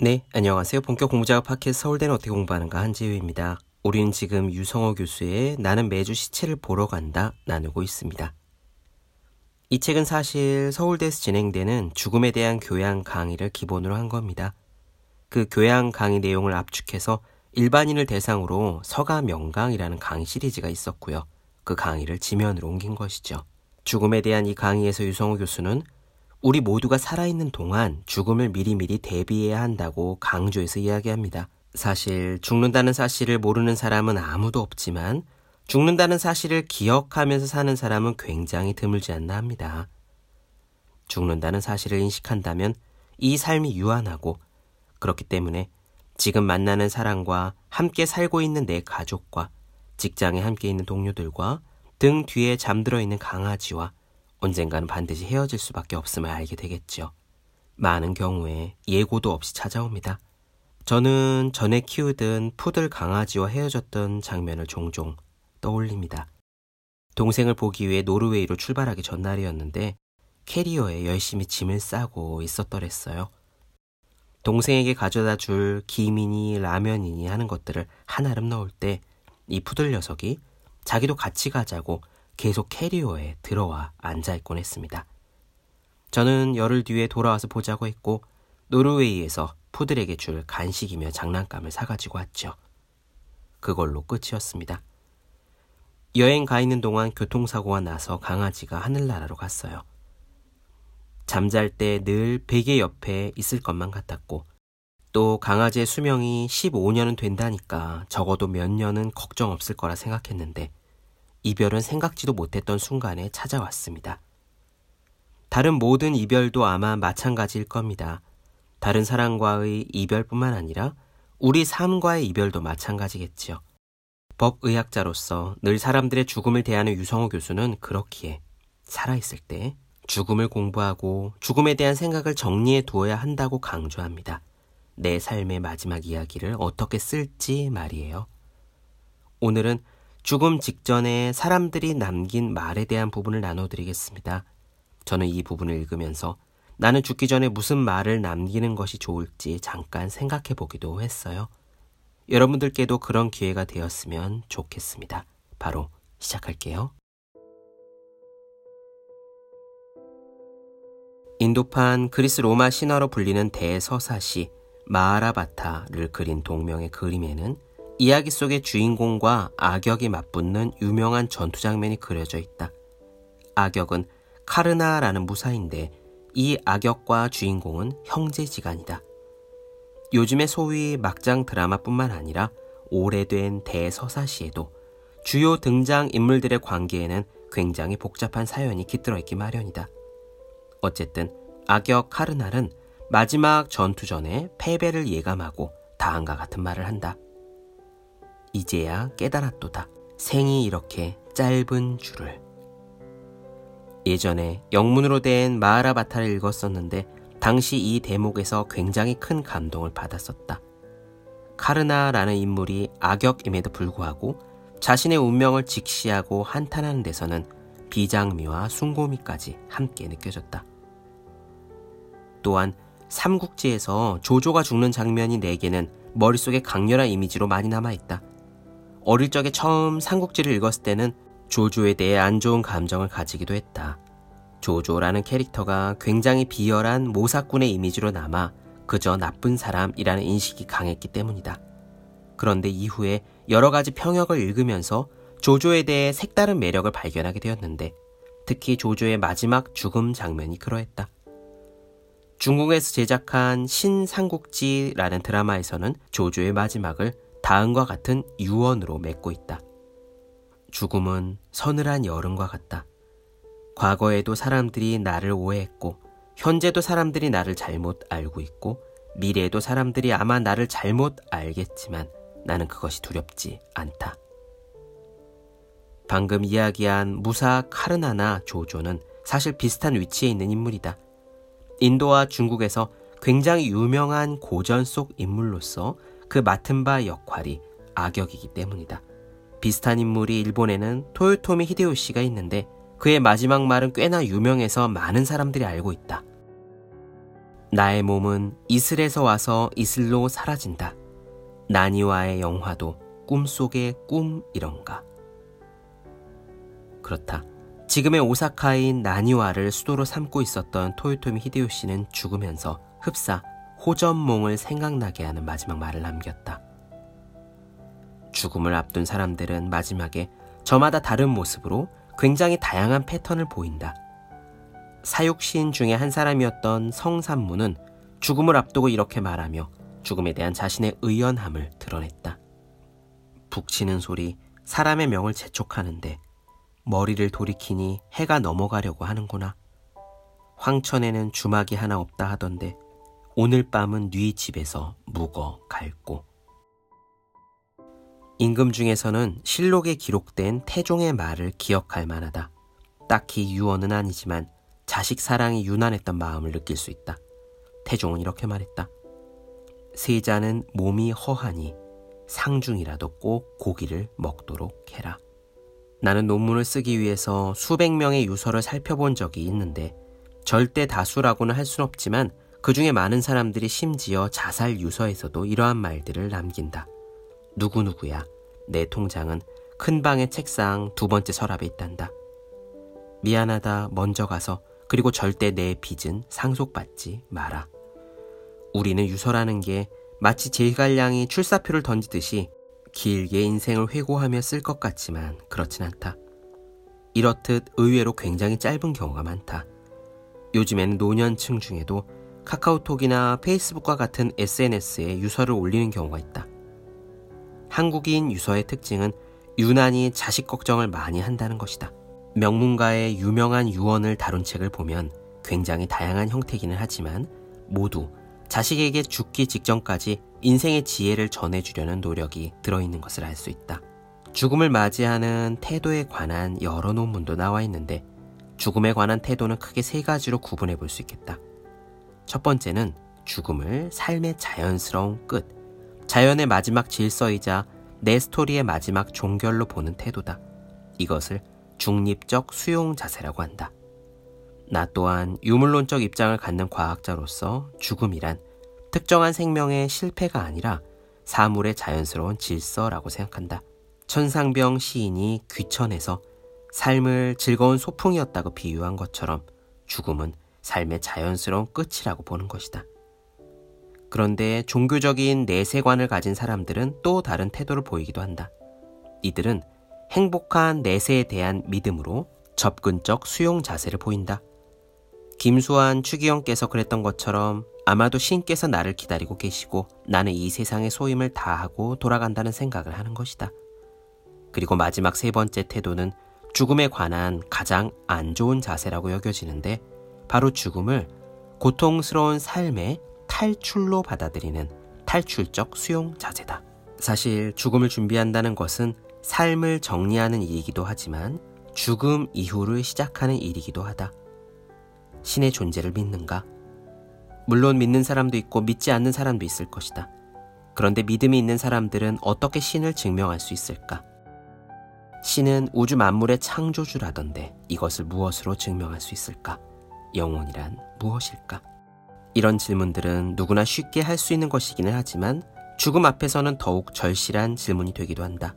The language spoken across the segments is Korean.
네, 안녕하세요. 본격 공부작업 팟캐스트 서울대는 어떻게 공부하는가 한지우입니다. 우리는 지금 유성호 교수의 나는 매주 시체를 보러 간다 나누고 있습니다. 이 책은 사실 서울대에서 진행되는 죽음에 대한 교양 강의를 기본으로 한 겁니다. 그 교양 강의 내용을 압축해서 일반인을 대상으로 서가 명강이라는 강의 시리즈가 있었고요. 그 강의를 지면으로 옮긴 것이죠. 죽음에 대한 이 강의에서 유성호 교수는 우리 모두가 살아있는 동안 죽음을 미리미리 대비해야 한다고 강조해서 이야기합니다. 사실 죽는다는 사실을 모르는 사람은 아무도 없지만 죽는다는 사실을 기억하면서 사는 사람은 굉장히 드물지 않나 합니다. 죽는다는 사실을 인식한다면 이 삶이 유한하고 그렇기 때문에 지금 만나는 사람과 함께 살고 있는 내 가족과 직장에 함께 있는 동료들과 등 뒤에 잠들어 있는 강아지와 언젠가는 반드시 헤어질 수밖에 없음을 알게 되겠죠. 많은 경우에 예고도 없이 찾아옵니다. 저는 전에 키우던 푸들 강아지와 헤어졌던 장면을 종종 떠올립니다. 동생을 보기 위해 노르웨이로 출발하기 전날이었는데 캐리어에 열심히 짐을 싸고 있었더랬어요. 동생에게 가져다 줄 김이니 라면이니 하는 것들을 한아름 넣을 때 이 푸들 녀석이 자기도 같이 가자고 계속 캐리어에 들어와 앉아있곤 했습니다. 저는 열흘 뒤에 돌아와서 보자고 했고 노르웨이에서 푸들에게 줄 간식이며 장난감을 사가지고 왔죠. 그걸로 끝이었습니다. 여행 가 있는 동안 교통사고가 나서 강아지가 하늘나라로 갔어요. 잠잘 때 늘 베개 옆에 있을 것만 같았고 또 강아지의 수명이 15년은 된다니까 적어도 몇 년은 걱정 없을 거라 생각했는데 이별은 생각지도 못했던 순간에 찾아왔습니다. 다른 모든 이별도 아마 마찬가지일 겁니다. 다른 사람과의 이별뿐만 아니라 우리 삶과의 이별도 마찬가지겠지요. 법의학자로서 늘 사람들의 죽음을 대하는 유성호 교수는 그렇기에 살아있을 때 죽음을 공부하고 죽음에 대한 생각을 정리해 두어야 한다고 강조합니다. 내 삶의 마지막 이야기를 어떻게 쓸지 말이에요. 오늘은 죽음 직전에 사람들이 남긴 말에 대한 부분을 나눠드리겠습니다. 저는 이 부분을 읽으면서 나는 죽기 전에 무슨 말을 남기는 것이 좋을지 잠깐 생각해 보기도 했어요. 여러분들께도 그런 기회가 되었으면 좋겠습니다. 바로 시작할게요. 인도판 그리스 로마 신화로 불리는 대서사시 마하라바타를 그린 동명의 그림에는 이야기 속의 주인공과 악역이 맞붙는 유명한 전투 장면이 그려져 있다. 악역은 카르나라는 무사인데 이 악역과 주인공은 형제지간이다. 요즘의 소위 막장 드라마뿐만 아니라 오래된 대서사시에도 주요 등장 인물들의 관계에는 굉장히 복잡한 사연이 깃들어 있기 마련이다. 어쨌든 악역 카르날은 마지막 전투 전에 패배를 예감하고 다음과 같은 말을 한다. 이제야 깨달았도다. 생이 이렇게 짧은 줄을. 예전에 영문으로 된 마하라바타를 읽었었는데 당시 이 대목에서 굉장히 큰 감동을 받았었다. 카르나라는 인물이 악역임에도 불구하고 자신의 운명을 직시하고 한탄하는 데서는 비장미와 숭고미까지 함께 느껴졌다. 또한 삼국지에서 조조가 죽는 장면이 내게는 머릿속에 강렬한 이미지로 많이 남아있다. 어릴 적에 처음 삼국지를 읽었을 때는 조조에 대해 안 좋은 감정을 가지기도 했다. 조조라는 캐릭터가 굉장히 비열한 모사꾼의 이미지로 남아 그저 나쁜 사람이라는 인식이 강했기 때문이다. 그런데 이후에 여러 가지 평역을 읽으면서 조조에 대해 색다른 매력을 발견하게 되었는데 특히 조조의 마지막 죽음 장면이 그러했다. 중국에서 제작한 신삼국지라는 드라마에서는 조조의 마지막을 다음과 같은 유언으로 맺고 있다. 죽음은 서늘한 여름과 같다. 과거에도 사람들이 나를 오해했고, 현재도 사람들이 나를 잘못 알고 있고, 미래에도 사람들이 아마 나를 잘못 알겠지만 나는 그것이 두렵지 않다. 방금 이야기한 무사 카르나나 조조는 사실 비슷한 위치에 있는 인물이다. 인도와 중국에서 굉장히 유명한 고전 속 인물로서 그 맡은 바 역할이 악역이기 때문이다. 비슷한 인물이 일본에는 토요토미 히데요시가 있는데 그의 마지막 말은 꽤나 유명해서 많은 사람들이 알고 있다. 나의 몸은 이슬에서 와서 이슬로 사라진다. 나니와의 영화도 꿈속의 꿈이런가. 그렇다. 지금의 오사카인 나니와를 수도로 삼고 있었던 토요토미 히데요시는 죽으면서 흡사 호전몽을 생각나게 하는 마지막 말을 남겼다. 죽음을 앞둔 사람들은 마지막에 저마다 다른 모습으로 굉장히 다양한 패턴을 보인다. 사육시인 중에 한 사람이었던 성산무는 죽음을 앞두고 이렇게 말하며 죽음에 대한 자신의 의연함을 드러냈다. 북치는 소리, 사람의 명을 재촉하는데 머리를 돌이키니 해가 넘어가려고 하는구나. 황천에는 주막이 하나 없다 하던데 오늘 밤은 네 집에서 묵어 갈고. 임금 중에서는 실록에 기록된 태종의 말을 기억할 만하다. 딱히 유언은 아니지만 자식 사랑이 유난했던 마음을 느낄 수 있다. 태종은 이렇게 말했다. 세자는 몸이 허하니 상중이라도 꼭 고기를 먹도록 해라. 나는 논문을 쓰기 위해서 수백 명의 유서를 살펴본 적이 있는데 절대 다수라고는 할 순 없지만 그 중에 많은 사람들이 심지어 자살 유서에서도 이러한 말들을 남긴다. 누구누구야. 내 통장은 큰 방의 책상 두 번째 서랍에 있단다. 미안하다. 먼저 가서 그리고 절대 내 빚은 상속받지 마라. 우리는 유서라는 게 마치 제갈량이 출사표를 던지듯이 길게 인생을 회고하며 쓸 것 같지만 그렇진 않다. 이렇듯 의외로 굉장히 짧은 경우가 많다. 요즘에는 노년층 중에도 카카오톡이나 페이스북과 같은 SNS에 유서를 올리는 경우가 있다. 한국인 유서의 특징은 유난히 자식 걱정을 많이 한다는 것이다. 명문가의 유명한 유언을 다룬 책을 보면 굉장히 다양한 형태기는 하지만 모두 자식에게 죽기 직전까지 인생의 지혜를 전해주려는 노력이 들어있는 것을 알 수 있다. 죽음을 맞이하는 태도에 관한 여러 논문도 나와 있는데 죽음에 관한 태도는 크게 세 가지로 구분해 볼 수 있겠다. 첫 번째는 죽음을 삶의 자연스러운 끝, 자연의 마지막 질서이자 내 스토리의 마지막 종결로 보는 태도다. 이것을 중립적 수용 자세라고 한다. 나 또한 유물론적 입장을 갖는 과학자로서 죽음이란 특정한 생명의 실패가 아니라 사물의 자연스러운 질서라고 생각한다. 천상병 시인이 귀천에서 삶을 즐거운 소풍이었다고 비유한 것처럼 죽음은 삶의 자연스러운 끝이라고 보는 것이다. 그런데 종교적인 내세관을 가진 사람들은 또 다른 태도를 보이기도 한다. 이들은 행복한 내세에 대한 믿음으로 접근적 수용 자세를 보인다. 김수환 추기영께서 그랬던 것처럼 아마도 신께서 나를 기다리고 계시고 나는 이 세상의 소임을 다하고 돌아간다는 생각을 하는 것이다. 그리고 마지막 세 번째 태도는 죽음에 관한 가장 안 좋은 자세라고 여겨지는데 바로 죽음을 고통스러운 삶의 탈출로 받아들이는 탈출적 수용 자세다. 사실 죽음을 준비한다는 것은 삶을 정리하는 일이기도 하지만 죽음 이후를 시작하는 일이기도 하다. 신의 존재를 믿는가? 물론 믿는 사람도 있고 믿지 않는 사람도 있을 것이다. 그런데 믿음이 있는 사람들은 어떻게 신을 증명할 수 있을까? 신은 우주 만물의 창조주라던데 이것을 무엇으로 증명할 수 있을까? 영혼이란 무엇일까? 이런 질문들은 누구나 쉽게 할 수 있는 것이기는 하지만 죽음 앞에서는 더욱 절실한 질문이 되기도 한다.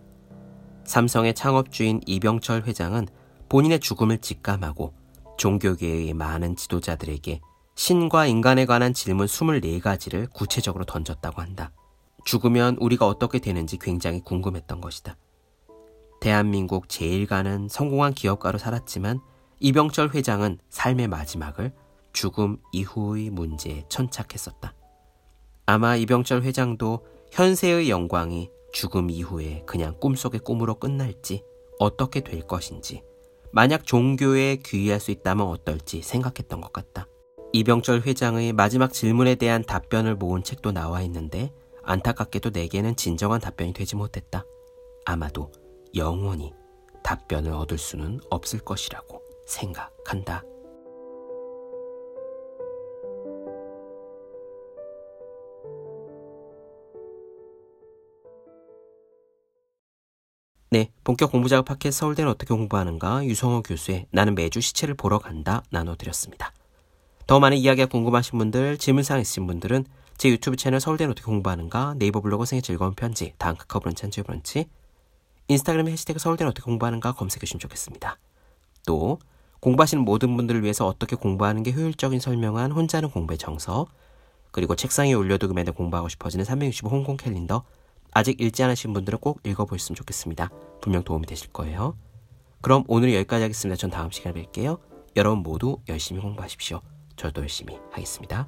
삼성의 창업주인 이병철 회장은 본인의 죽음을 직감하고 종교계의 많은 지도자들에게 신과 인간에 관한 질문 24가지를 구체적으로 던졌다고 한다. 죽으면 우리가 어떻게 되는지 굉장히 궁금했던 것이다. 대한민국 제일 가는 성공한 기업가로 살았지만 이병철 회장은 삶의 마지막을 죽음 이후의 문제에 천착했었다. 아마 이병철 회장도 현세의 영광이 죽음 이후에 그냥 꿈속의 꿈으로 끝날지 어떻게 될 것인지 만약 종교에 귀의할 수 있다면 어떨지 생각했던 것 같다. 이병철 회장의 마지막 질문에 대한 답변을 모은 책도 나와 있는데 안타깝게도 내게는 진정한 답변이 되지 못했다. 아마도 영원히 답변을 얻을 수는 없을 것이라고 생각한다. 네, 본격 공부작업 팟캐스트 서울대는 어떻게 공부하는가 유성호 교수의 나는 매주 시체를 보러 간다 나눠드렸습니다. 더 많은 이야기가 궁금하신 분들, 질문사항 있으신 분들은 제 유튜브 채널 서울대는 어떻게 공부하는가, 네이버 블로그 생의 즐거운 편지, 다음 카카오 브런치 한주의 브런치, 인스타그램 해시태그 서울대는 어떻게 공부하는가 검색해 주시면 좋겠습니다. 또 공부하시는 모든 분들을 위해서 어떻게 공부하는 게 효율적인 설명한 혼자는 공부의 정서, 그리고 책상에 올려두기만 해도 공부하고 싶어지는 365 홍콩 캘린더, 아직 읽지 않으신 분들은 꼭 읽어보셨으면 좋겠습니다. 분명 도움이 되실 거예요. 그럼 오늘 여기까지 하겠습니다. 전 다음 시간에 뵐게요. 여러분 모두 열심히 공부하십시오. 저도 열심히 하겠습니다.